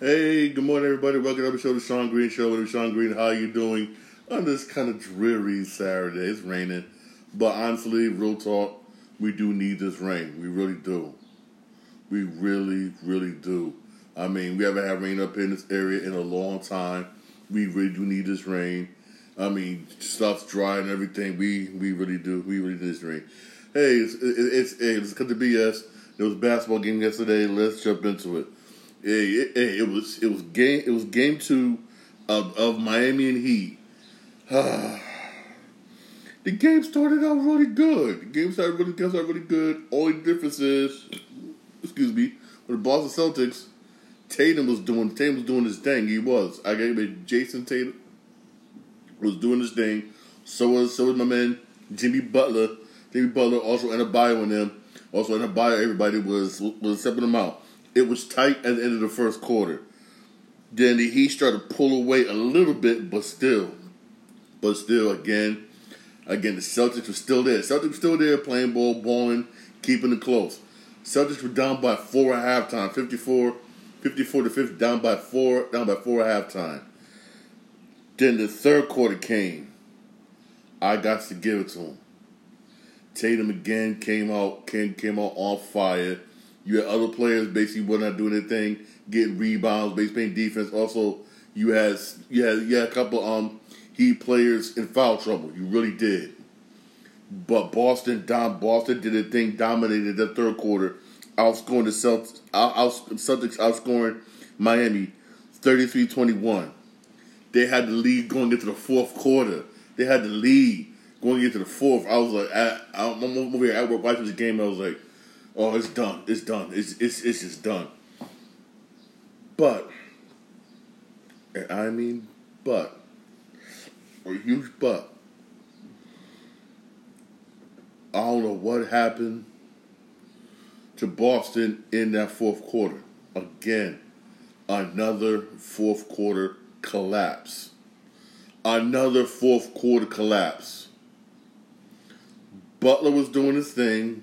Hey, good morning, everybody. Welcome to the show, the Shawn Green Show. With Shawn Green, how you doing on this kind of dreary Saturday? It's raining, but honestly, real talk, we do need this rain. We really do. We really, really do. I mean, we haven't had rain up here in this area in a long time. We really do need this rain. I mean, stuff's dry and everything. We we really do. We really need this rain. Hey, it's it's, it's, it's cut to BS. There was a basketball game yesterday. Let's jump into it. Hey, it, it, was it was game it was game two of, of Miami and Heat. the game started out really good. The game started really, game started really good. Only difference is, excuse me, with the Boston Celtics, Tatum was doing Tatum was doing his thing. He was. I gave it Jayson Tatum was doing his thing. So was so was my man Jimmy Butler. Jimmy Butler also Adebayo in them. Also Adebayo, everybody was was stepping them out. It was tight at the end of the first quarter. Then the Heat started to pull away a little bit, but still, but still, again, again, the Celtics were still there. Celtics were still there, playing ball, balling, keeping it close. Celtics were down by four at halftime, 54, 54 to 50, down by four, down by four at halftime. Then the third quarter came. I got to give it to him. Tatum again came out, came came out on fire. You had other players basically were not doing their thing, getting rebounds, basically playing defense. Also, you had you had you had a couple um Heat players in foul trouble. You really did. But Boston, Dom Boston did a thing, dominated the third quarter, outscoring the Celtics, out, Celtics outscoring Miami 33-21. They had the lead going into the fourth quarter. They had the lead going into the fourth. I was like, I, I'm over here at work watching the game. I was like, oh, it's done. It's done. It's it's it's just done. But, I mean, but, a huge but. I don't know what happened to Boston in that fourth quarter. Again, another fourth quarter collapse. Another fourth quarter collapse. Butler was doing his thing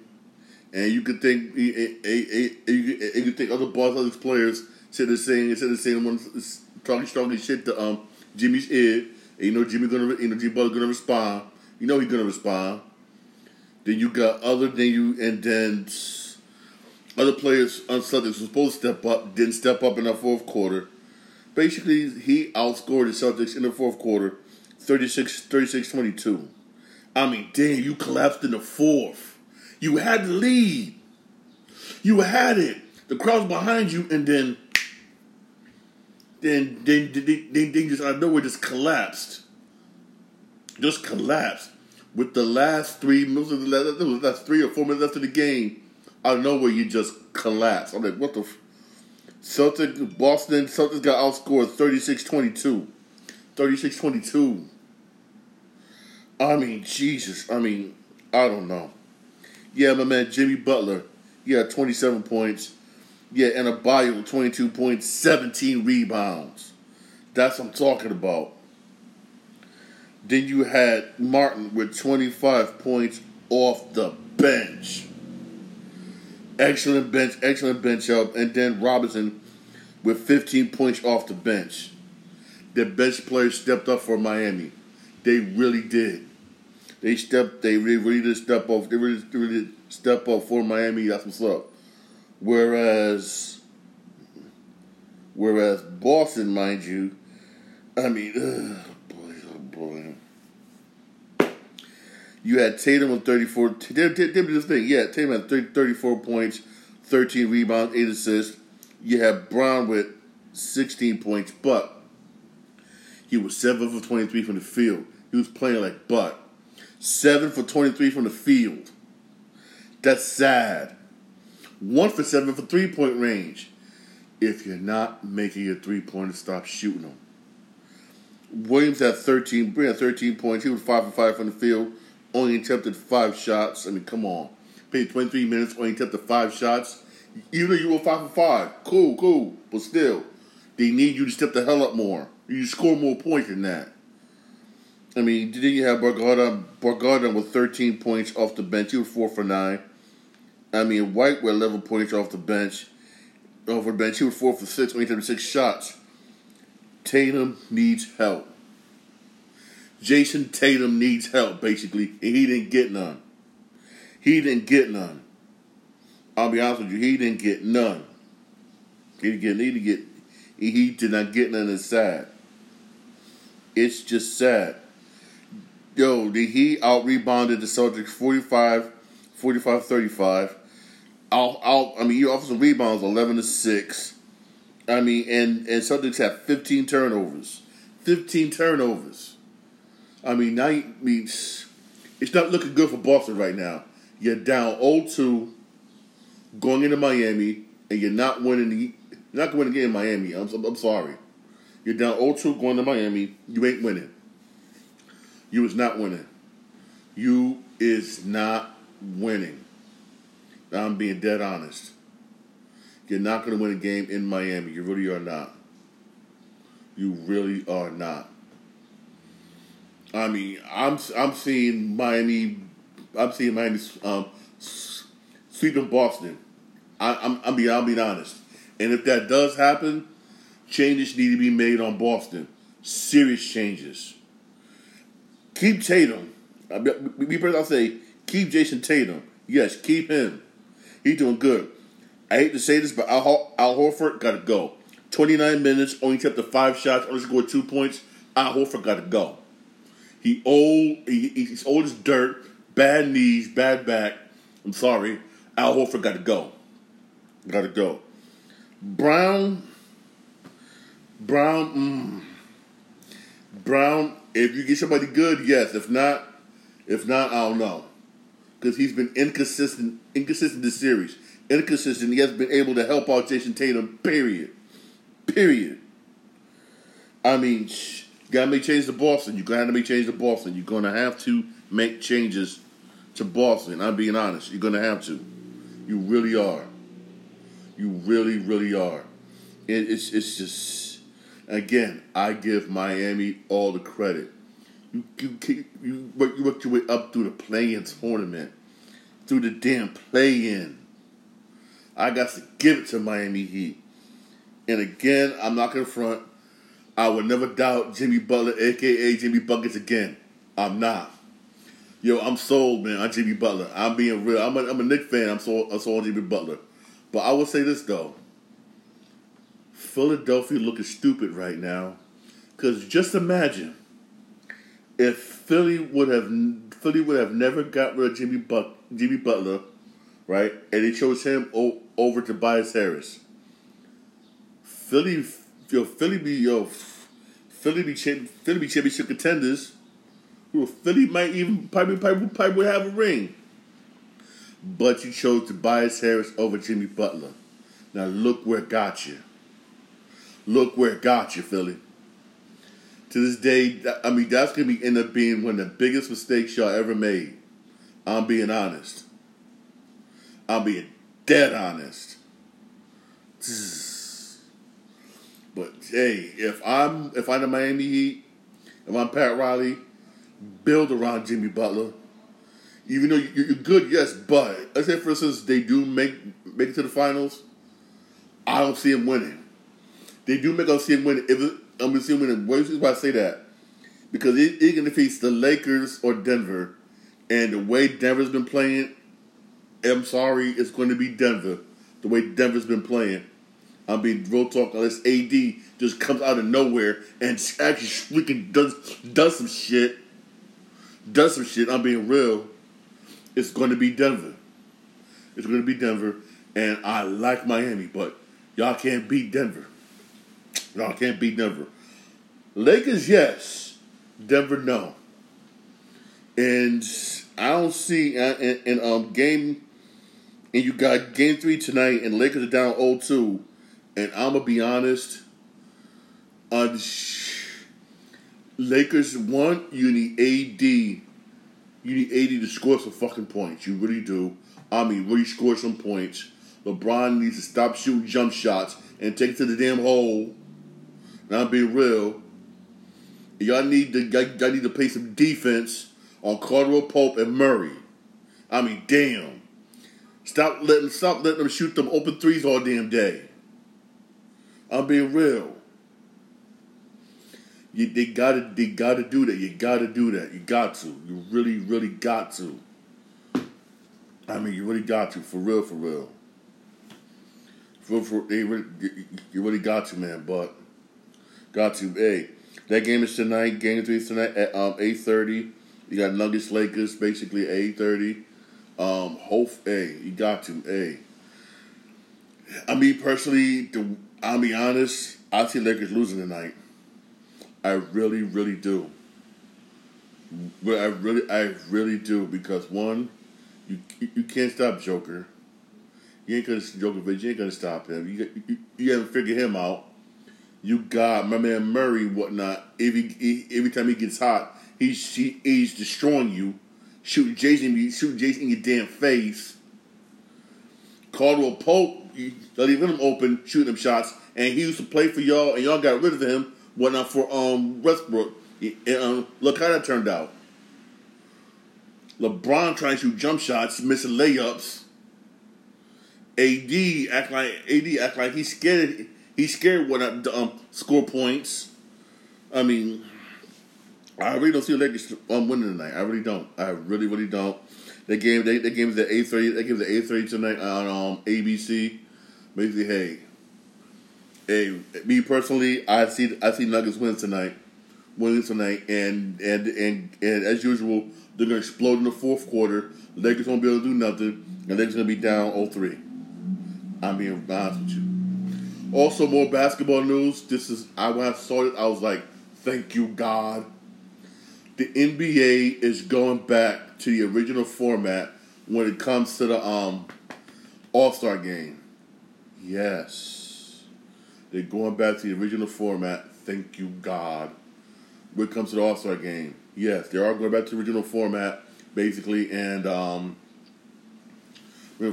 and you could think eh, eh, eh, you could think other Boston players said the same instead of saying talking strong shit to um Jimmy's ear. And you know Jimmy gonna you know Jimmy Butler gonna respond. You know he's gonna respond. Then you got other than you and then other players on Celtics were supposed to step up, didn't step up in the fourth quarter. Basically, he outscored the Celtics in the fourth quarter, 36, 36-22. I mean, damn, you collapsed in the fourth. You had the lead. You had it. The crowd's behind you, and then, then, then, then, then, just out of nowhere, just collapsed. Just collapsed. With the last three, most of the last, last three or four minutes left of the game, out of nowhere, you just collapsed. I'm like, what the? F-? Celtic, Boston, Celtics got outscored 36-22. 36-22. I mean, Jesus. I mean, I don't know. Yeah, my man Jimmy Butler. Yeah, 27 points. Yeah, Adebayo 22 points, 17 rebounds. That's what I'm talking about. Then you had Martin with 25 points off the bench. Excellent bench, excellent bench help. And then Robinson with 15 points off the bench. The best players stepped up for Miami. They really did. They stepped. They really, really step up. They really, really step up for Miami. That's what's up. Whereas, whereas Boston, mind you, I mean, ugh, boy, oh boy. You had Tatum with 34. Did, did, did this thing. Yeah, Tatum had 30, 34 points, 13 rebounds, 8 assists. You had Brown with 16 points, but he was 7 for 23 from the field. He was playing like butt. 7 for 23 from the field. That's sad. 1 for 7 for three point range. If you're not making your three pointer, stop shooting them. Williams had 13, had 13 points. He was 5 for 5 from the field. Only attempted 5 shots. I mean, come on. Played 23 minutes, only attempted 5 shots. Even though you were 5 for 5. Cool, cool. But still, they need you to step the hell up more. You score more points than that. I mean, did you have Brogdon, Brogdon with 13 points off the bench. He was 4 for 9. I mean, White with 11 points off the bench. over the bench. He was four for six, only took six shots. Tatum needs help. Jayson Tatum needs help, basically, and he didn't get none. He didn't get none. I'll be honest with you, he didn't get none. He didn't get, he didn't get, he did not get none. Sad. It's just sad. Yo, the Heat out rebounded the Celtics 45, 45 35. Out, out, I mean, you offered some rebounds, 11 to 6. I mean, and, and Celtics have 15 turnovers. 15 turnovers. I mean, now, you, I mean, it's not looking good for Boston right now. You're down 0-2 going into Miami, and you're not winning the, you're not going to game in Miami. I'm, I'm sorry. You're down 0-2 going to Miami. You ain't winning. You is not winning. You is not winning. I'm being dead honest. You're not going to win a game in Miami. You really are not. You really are not. I mean, I'm I'm seeing Miami. I'm seeing Miami um, sweeping Boston. I, I'm I'm being I'm being honest. And if that does happen, changes need to be made on Boston. Serious changes. Keep Tatum. Me personally, I'll say keep Jayson Tatum. Yes, keep him. He's doing good. I hate to say this, but Al, Al Horford got to go. 29 minutes, only kept the five shots, only scored two points. Al Horford got to go. He old. He, he's old as dirt. Bad knees, bad back. I'm sorry. Al Horford got to go. Got to go. Brown. Brown. Mm, Brown. If you get somebody good, yes. If not, if not, I don't know. Because he's been inconsistent, inconsistent this series. Inconsistent. He hasn't been able to help out Jayson Tatum. Period. Period. I mean, you gotta make changes to Boston. Have to make changes to Boston. You're gonna have to make changes to Boston. I'm being honest. You're gonna have to. You really are. You really, really are. It, it's it's just again. I give Miami all the credit. You you you work, you worked your way up through the play-in tournament, through the damn play-in. I got to give it to Miami Heat. And again, I'm not gonna front. I would never doubt Jimmy Butler, aka Jimmy Buckets, again. I'm not. Yo, I'm sold, man, I'm Jimmy Butler. I'm being real. I'm a, I'm a Knick fan. I'm sold, I'm sold on Jimmy Butler. But I will say this though. Philadelphia looking stupid right now. Cause just imagine if Philly would have Philly would have never got rid of Jimmy Buck Jimmy Butler, right? And they chose him o- over Tobias Harris. Philly, yo, Philly be yo, Philly be Philly be championship contenders. Yo, Philly might even probably probably probably would have a ring. But you chose Tobias Harris over Jimmy Butler. Now look where it got you. Look where it got you, Philly. To this day, I mean that's gonna be end up being one of the biggest mistakes y'all ever made. I'm being honest. I'm being dead honest. But hey, if I'm if I'm the Miami Heat, if I'm Pat Riley, build around Jimmy Butler. Even though you're good, yes, but let's say for instance they do make make it to the finals, I don't see him winning. They do make us see him winning. If I'm gonna see him. Why I say that? Because it, it can face the Lakers or Denver, and the way Denver's been playing, I'm sorry, it's going to be Denver. The way Denver's been playing, I'm being real talk. Unless AD just comes out of nowhere and actually freaking does does some shit, does some shit. I'm being real. It's going to be Denver. It's going to be Denver, and I like Miami, but y'all can't beat Denver. Y'all can't beat Denver. Lakers, yes. Denver, no. And I don't see uh, in, in um game and you got game three tonight and Lakers are down 0-2. And I'm gonna be honest, uh, Lakers one, you need AD. You need AD to score some fucking points. You really do. I mean, really score some points. LeBron needs to stop shooting jump shots and take it to the damn hole. I'm being real. Y'all need to y'all need to play some defense on Caldwell Pope and Murray. I mean, damn. Stop letting stop letting them shoot them open threes all damn day. I'm being real. You, they gotta, they gotta do that. You gotta do that. You got to. You really, really got to. I mean, you really got to, for real, for real. For, for they really, you really got to, man. But got to. Hey, that game is tonight. Game three is tonight at um eight thirty. You got Nuggets Lakers basically at eight thirty. Um, hope. Hey, you got to. Hey, I mean personally, the, I'll be honest. I see Lakers losing tonight. I really, really do. But I really, I really do because one, you you can't stop Joker. You ain't gonna Joker, but you ain't gonna stop him. You you, you haven't figured him out. You got my man Murray, whatnot. Every every time he gets hot, he's he, he's destroying you, shooting Jason, shooting Jason in your damn face. Caldwell Pope, leaving him open, shooting him shots, and he used to play for y'all, and y'all got rid of him whatnot for um Westbrook. And, um, look how that turned out. LeBron trying to shoot jump shots, missing layups. AD act like AD act like he's scared. He's scared when I um, score points. I mean, I really don't see the Lakers um, winning tonight. I really don't. I really, really don't. They game they, they game is at eight thirty. Game is at eight thirty tonight on um, ABC. Basically, hey, hey, me personally, I see I see Nuggets win tonight, winning tonight, and and and and as usual, they're gonna explode in the fourth quarter. The Lakers won't be able to do nothing, and they're gonna be down 0-3. I'm being honest with you. Also, more basketball news. This is I when I saw it, I was like, "Thank you, God." The NBA is going back to the original format when it comes to the um, All Star game. Yes, they're going back to the original format. Thank you, God. When it comes to the All Star game, yes, they are going back to the original format, basically, and um,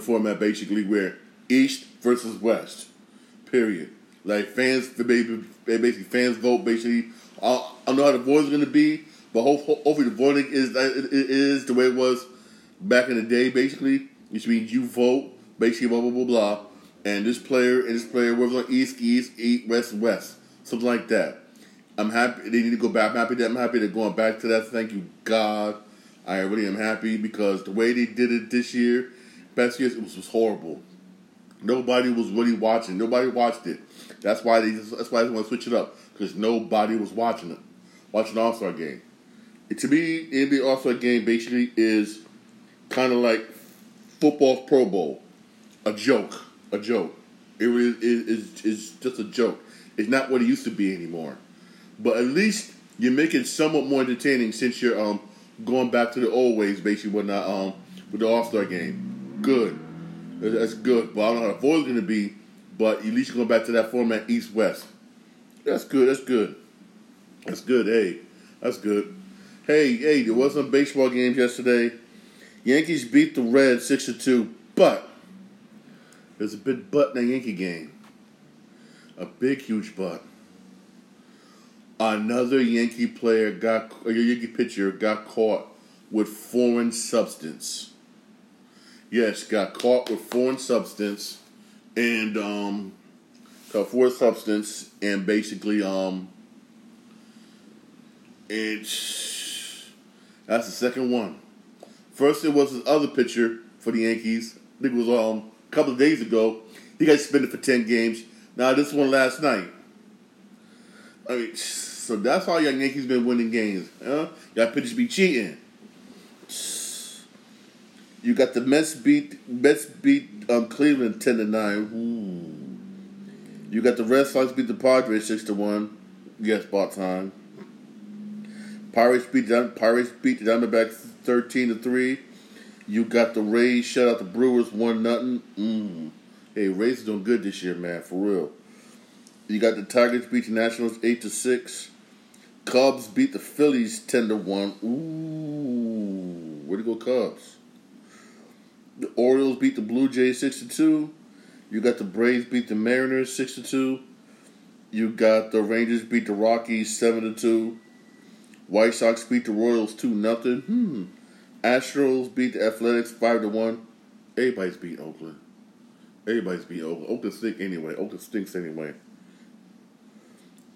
format basically where East versus West Period. Like fans, basically fans vote. Basically, I don't know how the voting is going to be, but hopefully the voting is uh, it is the way it was back in the day. Basically, which means you vote. Basically, blah blah blah blah. And this player and this player was on East, East, East, West, West, something like that. I'm happy they need to go back. I'm happy that I'm happy they're going back to that. Thank you, God. I really am happy because the way they did it this year, best years, it was, was horrible. Nobody was really watching. Nobody watched it. That's why they. Just, That's why they want to switch it up because nobody was watching it. Watching All Star game. It, to me, NBA All Star game basically is kind of like football Pro Bowl, a joke, a joke. It is is is just a joke. It's not what it used to be anymore. But at least you make it somewhat more entertaining since you're um going back to the old ways, basically, when not um with the All Star game. Good. That's good. But I don't know how the voice going to be. But at least going back to that format East West. That's good. That's good. That's good. Hey, that's good. Hey, hey, there was some baseball games yesterday. Yankees beat the Reds six to two, but there's a big butt in that Yankee game. A big, huge butt. Another Yankee player got a Yankee pitcher got caught with foreign substance yes, got caught with foreign substance and um, got foreign substance and basically um, it's that's the second one. First, it was his other pitcher for the Yankees. I think it was um, a couple of days ago. He got suspended for ten games. Now this one last night. I mean, so that's how young Yankees been winning games. Huh? Y'all pitchers be cheating. You got the Mets beat Mets beat um, Cleveland ten to nine. You got the Red Sox beat the Padres six to one. Yes, bought time. Pirates beat Pirates beat the Diamondbacks thirteen to three. You got the Rays shut out the Brewers one nothing. Mm. Hey, Rays doing good this year, man, for real. You got the Tigers beat the Nationals eight to six. Cubs beat the Phillies ten to one. Ooh, where to go, Cubs? The Orioles beat the Blue Jays six to two. You got the Braves beat the Mariners six to two. You got the Rangers beat the Rockies seven to two. White Sox beat the Royals two nothing. Hmm. Astros beat the Athletics five to one. Everybody's beat Oakland. Everybody's beat Oakland. Oakland stink anyway. Oakland stinks anyway.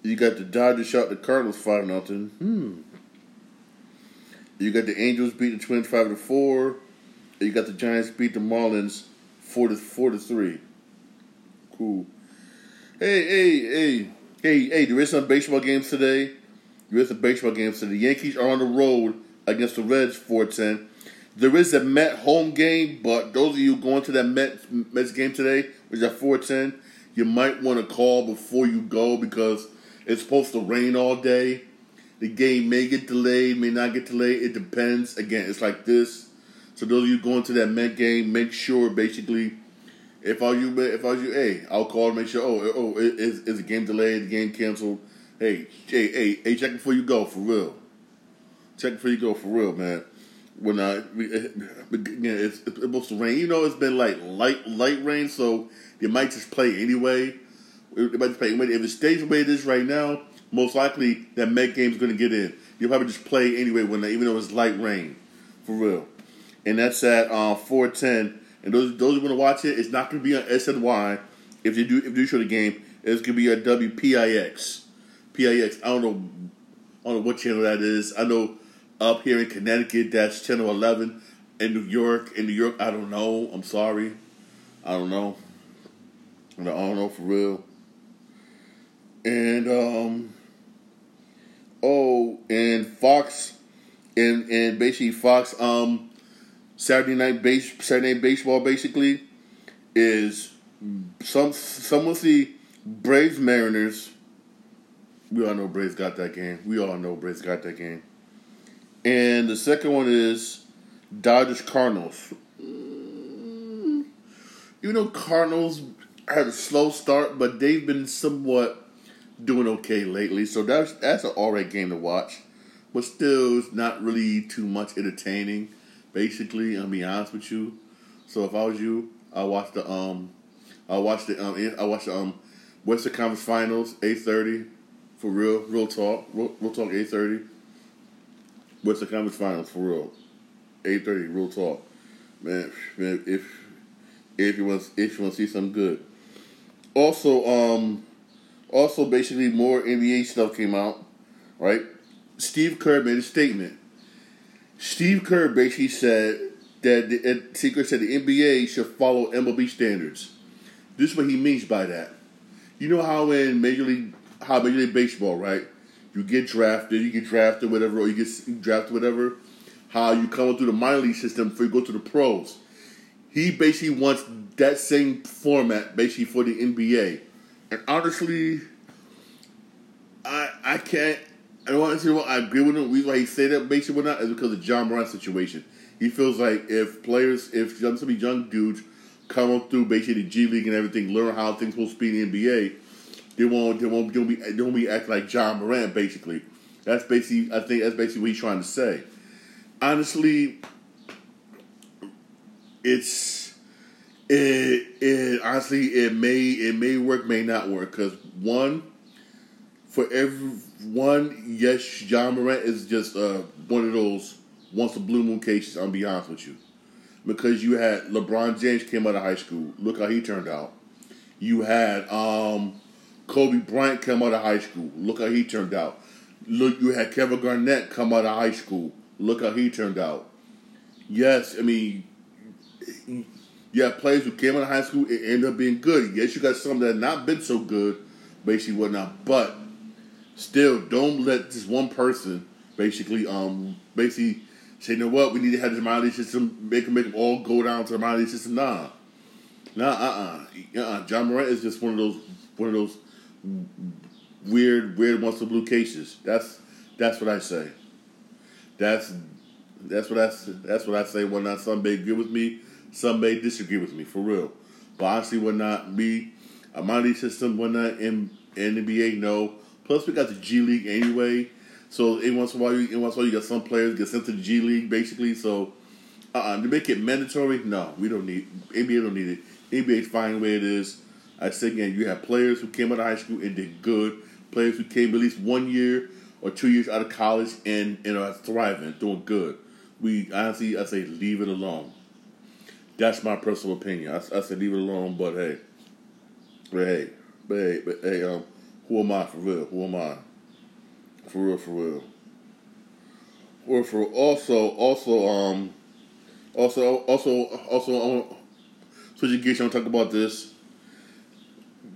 You got the Dodgers shot the Cardinals five nothing. Hmm. You got the Angels beat the Twins five to four. You got the Giants beat the Marlins four to four to three. Cool. Hey, hey, hey, hey, hey! There is some baseball games today. There is some baseball games today. The Yankees are on the road against the Reds four ten. There is a Met home game, but those of you going to that Met Mets game today, which is at four ten, you might want to call before you go because it's supposed to rain all day. The game may get delayed, may not get delayed. It depends. Again, it's like this. So those of you going to that Met game, make sure basically, if was you, if was you, hey, I'll call and make sure. Oh, oh, is is the game delayed? The game canceled? Hey, hey, hey, hey, check before you go for real. Check before you go for real, man. When I again, it's, it's supposed to rain. You know, it's been like light light rain, so you might just play anyway. It might just play anyway. If it stays the way it is right now most likely that Met game's going to get in. You'll probably just play anyway when even though it's light rain, for real. And that's at uh, four ten. And those those who want to watch it, it's not going to be on SNY. If you do if you show the game, it's going to be at WPIX. PIX. I don't know. I don't know what channel that is. I know up here in Connecticut, that's channel eleven. In New York, in New York, I don't know. I'm sorry. I don't know. I don't know for real. And um Oh, and Fox, and and basically Fox, um, Saturday night base Saturday night baseball basically is some someone see Braves Mariners. We all know Braves got that game. We all know Braves got that game. And the second one is Dodgers Cardinals. Mm, you know, Cardinals had a slow start, but they've been somewhat doing okay lately. So that's that's an alright game to watch, but still, not really too much entertaining. Basically, I'll be honest with you. So if I was you, I watch the um, I watch the um, I watch the um, Western Conference Finals eight thirty, for real, real talk, real, real talk eight thirty. Western Conference Finals for real, eight thirty, real talk, man. Man, if if you want if you want to see something good. Also, um, also, basically, more NBA stuff came out, right? Steve Kerr made a statement. Steve Kerr basically said that the Secret said the NBA should follow MLB standards. This is what he means by that. You know how in Major League, how Major League Baseball, right? You get drafted, you get drafted, whatever, or you get drafted, whatever. How you come through the minor league system before you go to the pros. He basically wants that same format, basically for the NBA. And honestly, I I can't. I don't want to say what I agree with him. Reason why he said that basically not is because of Ja Morant's situation. He feels like if players, if some of young dudes come up through basically the G League and everything, learn how things supposed to be in the NBA, they won't they won't, they won't be they won't be acting like John Moran. basically. That's basically I think that's basically what he's trying to say. Honestly, it's it, it honestly it may it may work may not work because one for every one yes Ja Morant is just uh, one of those once a blue moon cases. I'm be honest with you because you had LeBron James came out of high school. Look how he turned out. You had um, Kobe Bryant come out of high school. Look how he turned out. Look, you had Kevin Garnett come out of high school. Look how he turned out. Yes, I mean you have players who came out of high school and ended up being good. Yes, you got some that have not been so good, basically whatnot. But still, don't let this one person basically, um, basically say, you know what, we need to have this minor system, make them make them all go down to the minor system. Nah, nah, uh, uh-uh. uh, Ja Morant is just one of those, one of those weird, weird in blue cases. That's that's what I say. That's that's what I that's what I say. When not some may agree with me, some may disagree with me for real. But honestly, would not be a money system, would not in, in NBA, no. Plus, we got the G League anyway. So, in once in a while, you, once in a while, you got some players get sent to the G League, basically. So, uh-uh, to make it mandatory, no, we don't need NBA. Don't need it. NBA's fine the way it is. I say again, you have players who came out of high school and did good. Players who came at least one year or two years out of college and, and are thriving, doing good. We honestly, I say, leave it alone. That's my personal opinion. I, I said leave it alone, but hey, but hey, but hey, but hey, um, Who am I for real? Who am I? For real, for real. Or for also, also, um, also, also, also, um, switching gears, I want to talk about this.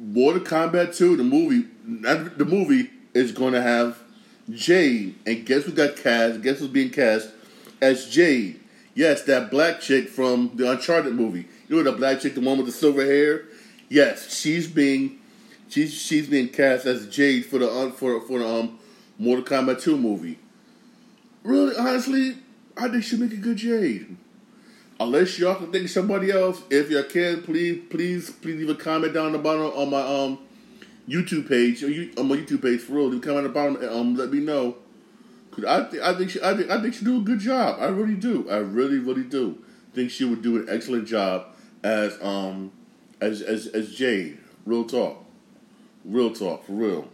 Mortal Kombat 2, the movie, not the movie is going to have Jade, and guess who got cast? Guess who's being cast as Jade? Yes, that black chick from the Uncharted movie. You know the black chick, the one with the silver hair. Yes, she's being she's she's being cast as Jade for the for for the um Mortal Kombat 2 movie. Really, honestly, I think she'll make a good Jade. Unless y'all can think somebody else, if you can, please, please, please leave a comment down the bottom on my um YouTube page, or on my YouTube page for real. Leave a comment at the bottom and um let me know. Cause I think I think she I think I think she do a good job. I really do. I really really do. Think she would do an excellent job as um as as as Jade. Real talk. Real talk for real.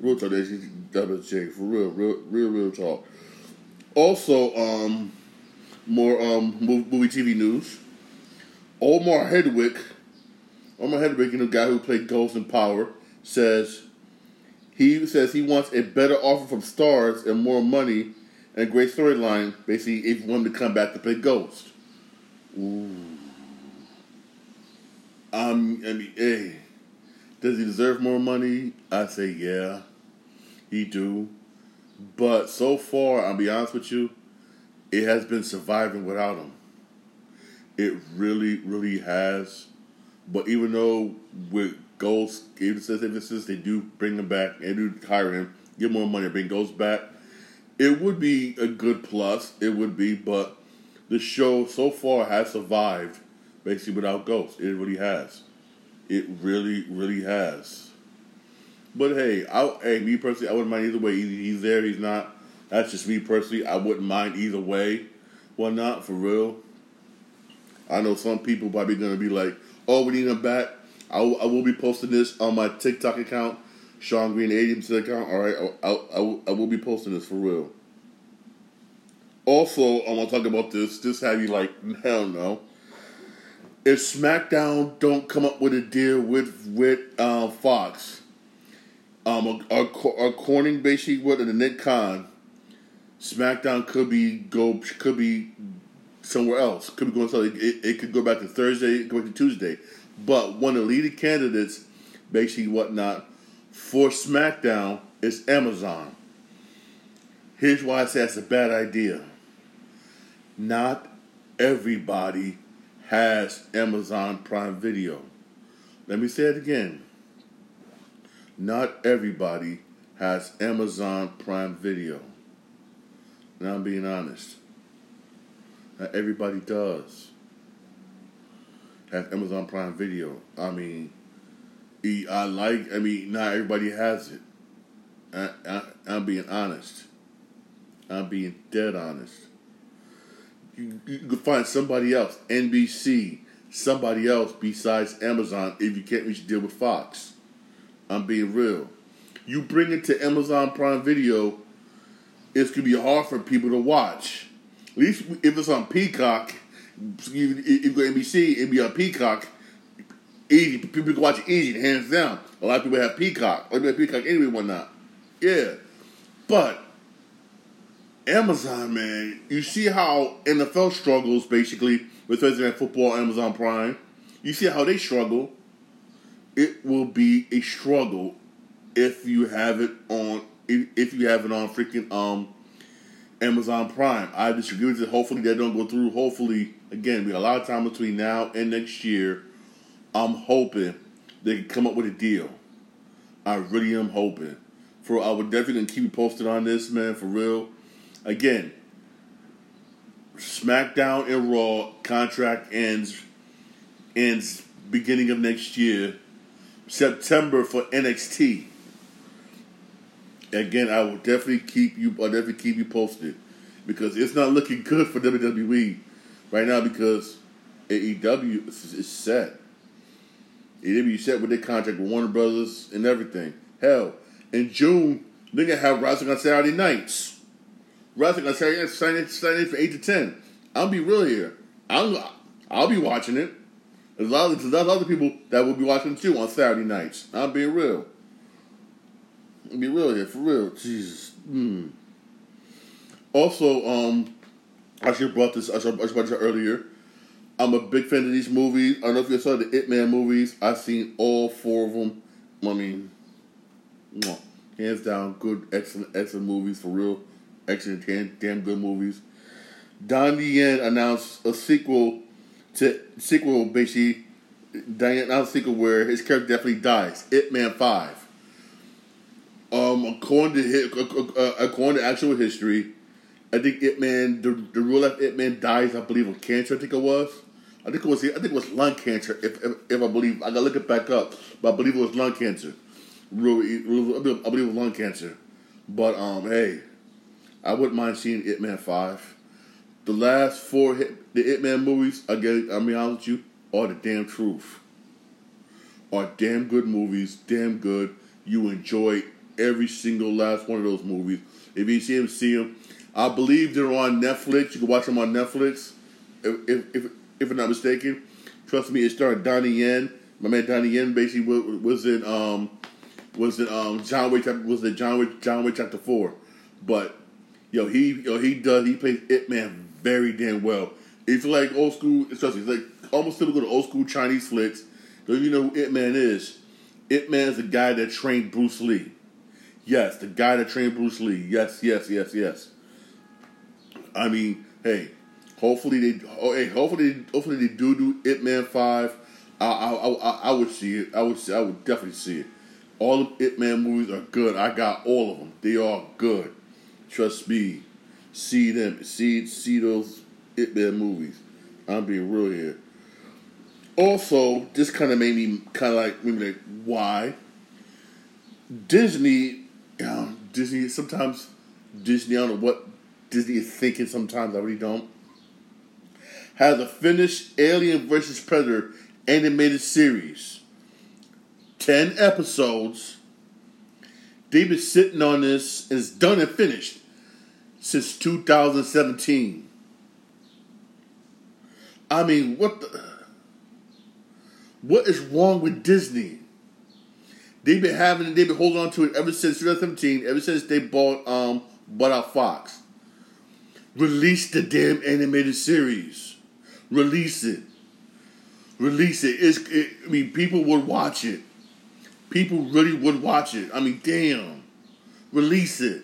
Real talk. Jade for real. Real real real talk. Also, um, more um movie TV news. Omari Hardwick, Omari Hardwick, the guy who played Ghost in Power, says he says he wants a better offer from Starz and more money and a great storyline. Basically, if he wanted to come back to play Ghost. Ooh. Um, I mean, hey, does he deserve more money? I say yeah, he do. But so far, I'll be honest with you, it has been surviving without him. It really, really has. But even though with Ghost, even since since they do bring him back and do hire him, get more money, bring Ghost back, it would be a good plus. It would be, but the show so far has survived basically without Ghost. It really has. It really, really has. But hey, I, hey, me personally, I wouldn't mind either way. He's there, he's not. That's just me personally. I wouldn't mind either way. Well, not for real. I know some people probably gonna be like, "Oh, we need him back." I, I will be posting this on my TikTok account, Shawn Green 80 account. All right, I, I, I will be posting this for real. Also, I want to talk about this. This have you like, hell no. If SmackDown don't come up with a deal with with uh, Fox, um, according basically what in the Nick Khan, SmackDown could be go could be somewhere else. Could be going somewhere. It, it could go back to Thursday, go back to Tuesday. But one of the leading candidates, basically whatnot, for SmackDown is Amazon. Here's why I say that's a bad idea. Not everybody has Amazon Prime Video. Let me say it again. Not everybody has Amazon Prime Video. Now I'm being honest. Not everybody does have Amazon Prime Video. I mean, I like. I mean, not everybody has it. I, I, I'm being honest. I'm being dead honest. You, you can find somebody else, NBC, somebody else besides Amazon if you can't reach a deal with Fox. I'm being real. You bring it to Amazon Prime Video, it's gonna be hard for people to watch. At least if it's on Peacock if you go NBC, it'd be on Peacock. Easy, people can watch it easy, hands down. A lot of people have Peacock. A lot of people have Peacock anyway, whatnot. Yeah, but Amazon, man, you see how NFL struggles basically with Thursday Night Football, Amazon Prime. You see how they struggle. It will be a struggle if you have it on if you have it on freaking um Amazon Prime. I disagree with it. Hopefully that don't go through. Hopefully, again, we got a lot of time between now and next year. I'm hoping they can come up with a deal. I really am hoping. For I would definitely keep you posted on this, man, for real. Again, SmackDown and Raw contract ends ends beginning of next year. September for NXT again, I will definitely keep you. I'll definitely keep you posted because it's not looking good for WWE right now because AEW is set. AEW set with their contract with Warner Brothers and everything. Hell, in June they're gonna have wrestling on Saturday nights. Wrestling on Saturday Saturday, for eight to ten. I'll be real here. I'll I'll be watching it. There's a lot of there's people that will be watching too on Saturday nights. I'm being real. I'll be real here, for real. Jesus. Mm. Also, um, I should have brought this. I should, I should brought this earlier. I'm a big fan of these movies. I don't know if you saw the Ip Man movies. I've seen all four of them. I mean, hands down, good, excellent, excellent movies for real. Excellent, damn, damn good movies. Donnie Yen announced a sequel to sequel basically. Donnie announced a sequel where his character definitely dies. Ip Man Five. Um, according to uh, according to actual history, I think Ip Man the the real life Ip Man dies. I believe of cancer. I think it was. I think it was. I think it was lung cancer. If if, if I believe, I gotta look it back up. But I believe it was lung cancer. Really, I believe it was lung cancer. But um, hey, I wouldn't mind seeing Ip Man Five. The last four hit, the Ip Man movies, get. I mean, honest with you, are the damn truth. Are damn good movies. Damn good. You enjoy every single last one of those movies. If you see them, see them. I believe they're on Netflix. You can watch them on Netflix. If if if, if I'm not mistaken, trust me, it starred Donnie Yen. My man Donnie Yen basically was, was in um was in um John Wick was in John Wick John Wick chapter four, but yo he yo he does he plays Ip Man very damn well. It's like old school, especially it's like almost typical to old school Chinese flicks. Don't you know who Ip Man is? Ip Man is the guy that trained Bruce Lee. Yes, the guy that trained Bruce Lee. Yes, yes, yes, yes. I mean, hey, hopefully they, oh, hey, hopefully, hopefully they do do Ip Man Five. I, I, I, I would see it. I would, see, I would definitely see it. All of Ip Man movies are good. I got all of them. They are good. Trust me. See them. See, see those Ip Man movies. I'm being real here. Also, this kind of made me kind of like, like, why? Disney know, Disney sometimes Disney I don't know what Disney is thinking sometimes I really don't. Has a finished Alien vs Predator animated series. Ten episodes. They've been sitting on this, it's done and finished since 2017. I mean, what the what is wrong with Disney? They've been having they've been holding on to it ever since 2017, ever since they bought um bought out Fox. Release the damn animated series. Release it. Release it. It's, it. I mean, people would watch it. People really would watch it. I mean, damn. Release it.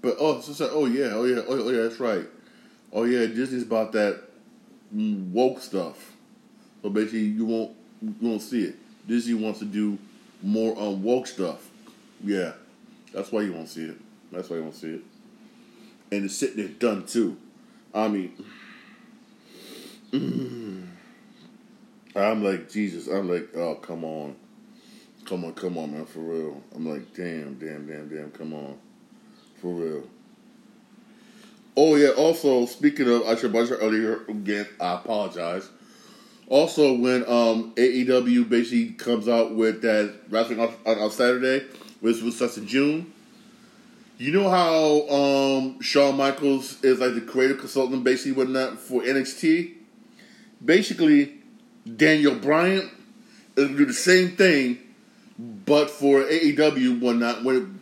But oh, so, so, oh yeah, oh yeah, oh, oh yeah, that's right. Oh yeah, Disney's about that woke stuff. So basically, you won't you won't see it. Disney wants to do more um, woke stuff. Yeah, that's why you won't see it. That's why you won't see it. And it's sitting there done too. I mean, I'm like Jesus. I'm like, oh come on, come on, come on, man, for real. I'm like, damn, damn, damn, damn, come on, for real. Oh yeah. Also, speaking of, I should mention earlier again. I apologize. Also, when um, AEW basically comes out with that wrestling on, on, Saturday, which was such in June, you know how um, Shawn Michaels is like the creative consultant basically whatnot for NXT? Basically, Daniel Bryan is to do the same thing, but for AEW whatnot when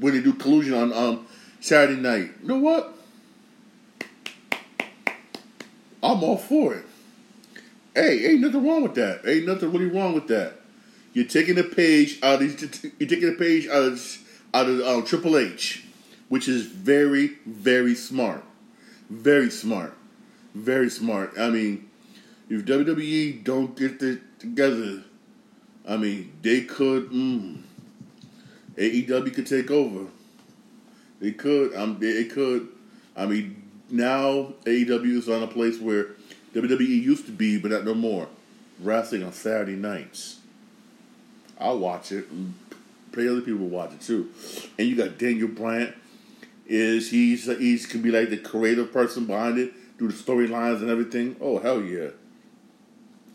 when they do Collision on um, Saturday night. You know what? I'm all for it. Hey, ain't nothing wrong with that. Ain't nothing really wrong with that. You're taking a page out of you're taking a page out of out of um, Triple H, which is very very smart, very smart, very smart. I mean, if WWE don't get it together, I mean they could. Mm, AEW could take over. They could. Um, it could. I mean, now AEW is on a place where WWE used to be, but not no more. Wrestling on Saturday nights. I'll watch it. Plenty other people watch it too. And you got Daniel Bryan. Is he's he's can be like the creative person behind it, do the storylines and everything. Oh hell yeah.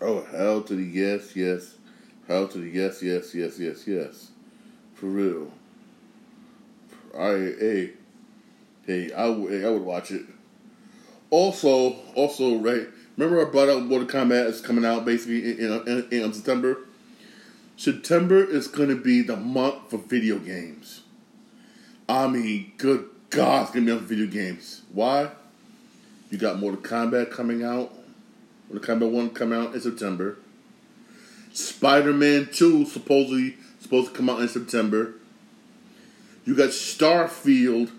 Oh hell to the yes, yes. Hell to the yes, yes, yes, yes, yes. For real. I hey, hey, I, I would watch it. Also, also, right Remember I brought up Mortal Kombat is coming out basically in, in, in, in um, September. September is going to be the month for video games. I mean, good God, it's going to be on video games. Why? You got Mortal Kombat coming out. Mortal Kombat 1 coming out in September. Spider-Man 2 supposedly supposed to come out in September. You got Starfield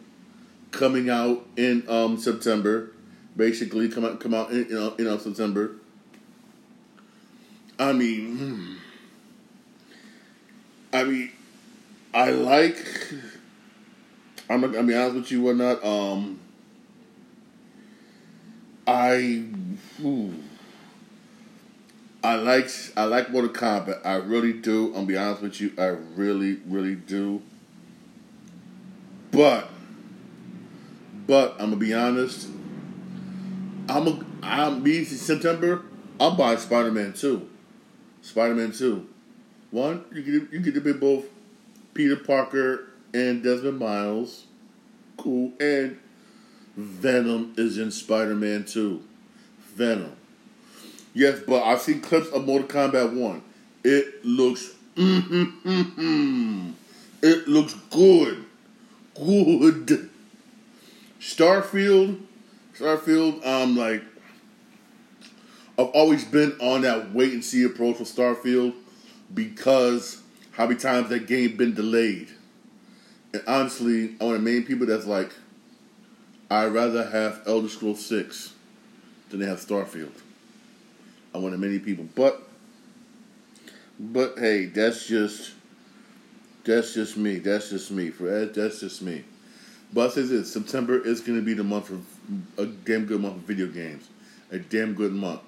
coming out in um, September. Basically, come out come out in you know, in uh, September. I mean, hmm. I mean, I like. I'm. I mean, honest with you or not. Um, I. Ooh, I like. I like Mortal Kombat. I really do. I'll be honest with you. I really, really do. But, but I'm gonna be honest. I'm a. I'm me September. I'm buying Spider Man two. Spider Man two. One, you get you get to be both Peter Parker and Desmond Miles. Cool. And Venom is in Spider Man 2. Venom. Yes, but I've seen clips of Mortal Kombat 1. It looks it looks good. Good. Starfield, Starfield, um like I've always been on that wait and see approach for Starfield because how many times that game been delayed. And honestly, I want to main people that's like, I'd rather have Elder Scrolls 6 than they have Starfield. I want to many people. But, but hey, that's just, that's just me. That's just me. For that's just me. But I say this, September is going to be the month of, a damn good month of video games. A damn good month.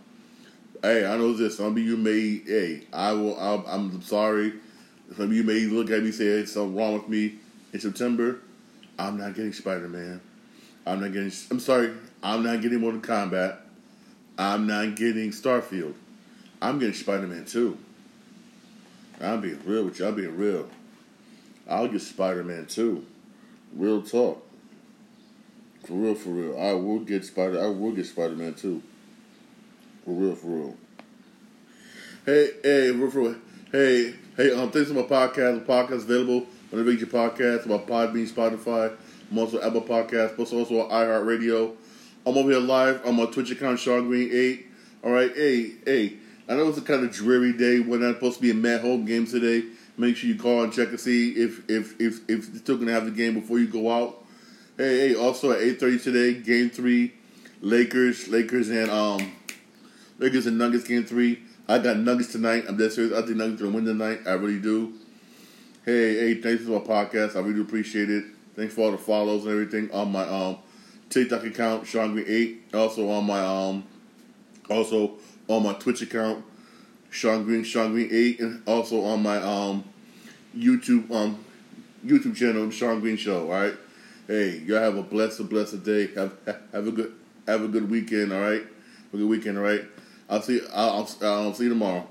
Hey, I know this. Some of you may, hey, I will, i am sorry. Some of you may look at me say, hey, something wrong with me in September, I'm not getting Spider Man. I'm not getting. I'm sorry. I'm not getting Mortal Kombat. I'm not getting Starfield. I'm getting Spider Man 2. I'm being real with you. I'm being real. I'll get Spider Man 2. Real talk. For real, for real. I will get Spider. I will get Spider Man 2. For real, for real. Hey, hey, real, for real. Hey, hey. Um, thanks for my podcast. The podcast available you get your podcast about Podbean, Spotify, I'm also Apple Podcasts, but also on iHeartRadio. I'm over here live. On Twitch account Shawn Green Eight. All right, hey, hey. I know it's a kind of dreary day. We're not supposed to be in Matt home games today. Make sure you call and check to see if if if if you're still gonna have the game before you go out. Hey, hey. Also at eight thirty today, Game Three, Lakers, Lakers and um, Lakers and Nuggets Game Three. I got Nuggets tonight. I'm dead serious. I think Nuggets gonna win tonight. I really do. Hey, hey, thanks for my podcast. I really appreciate it. Thanks for all the follows and everything on my um TikTok account, Shawn Green Eight. Also on my um also on my Twitch account, Shawn Green Shawn Green Eight, and also on my um YouTube um YouTube channel, Shawn Green Show. All right. Hey, y'all have a blessed, blessed day. Have have a good have a good weekend. All right. Have a good weekend. All right. I'll see. I'll, I'll, I'll see you tomorrow.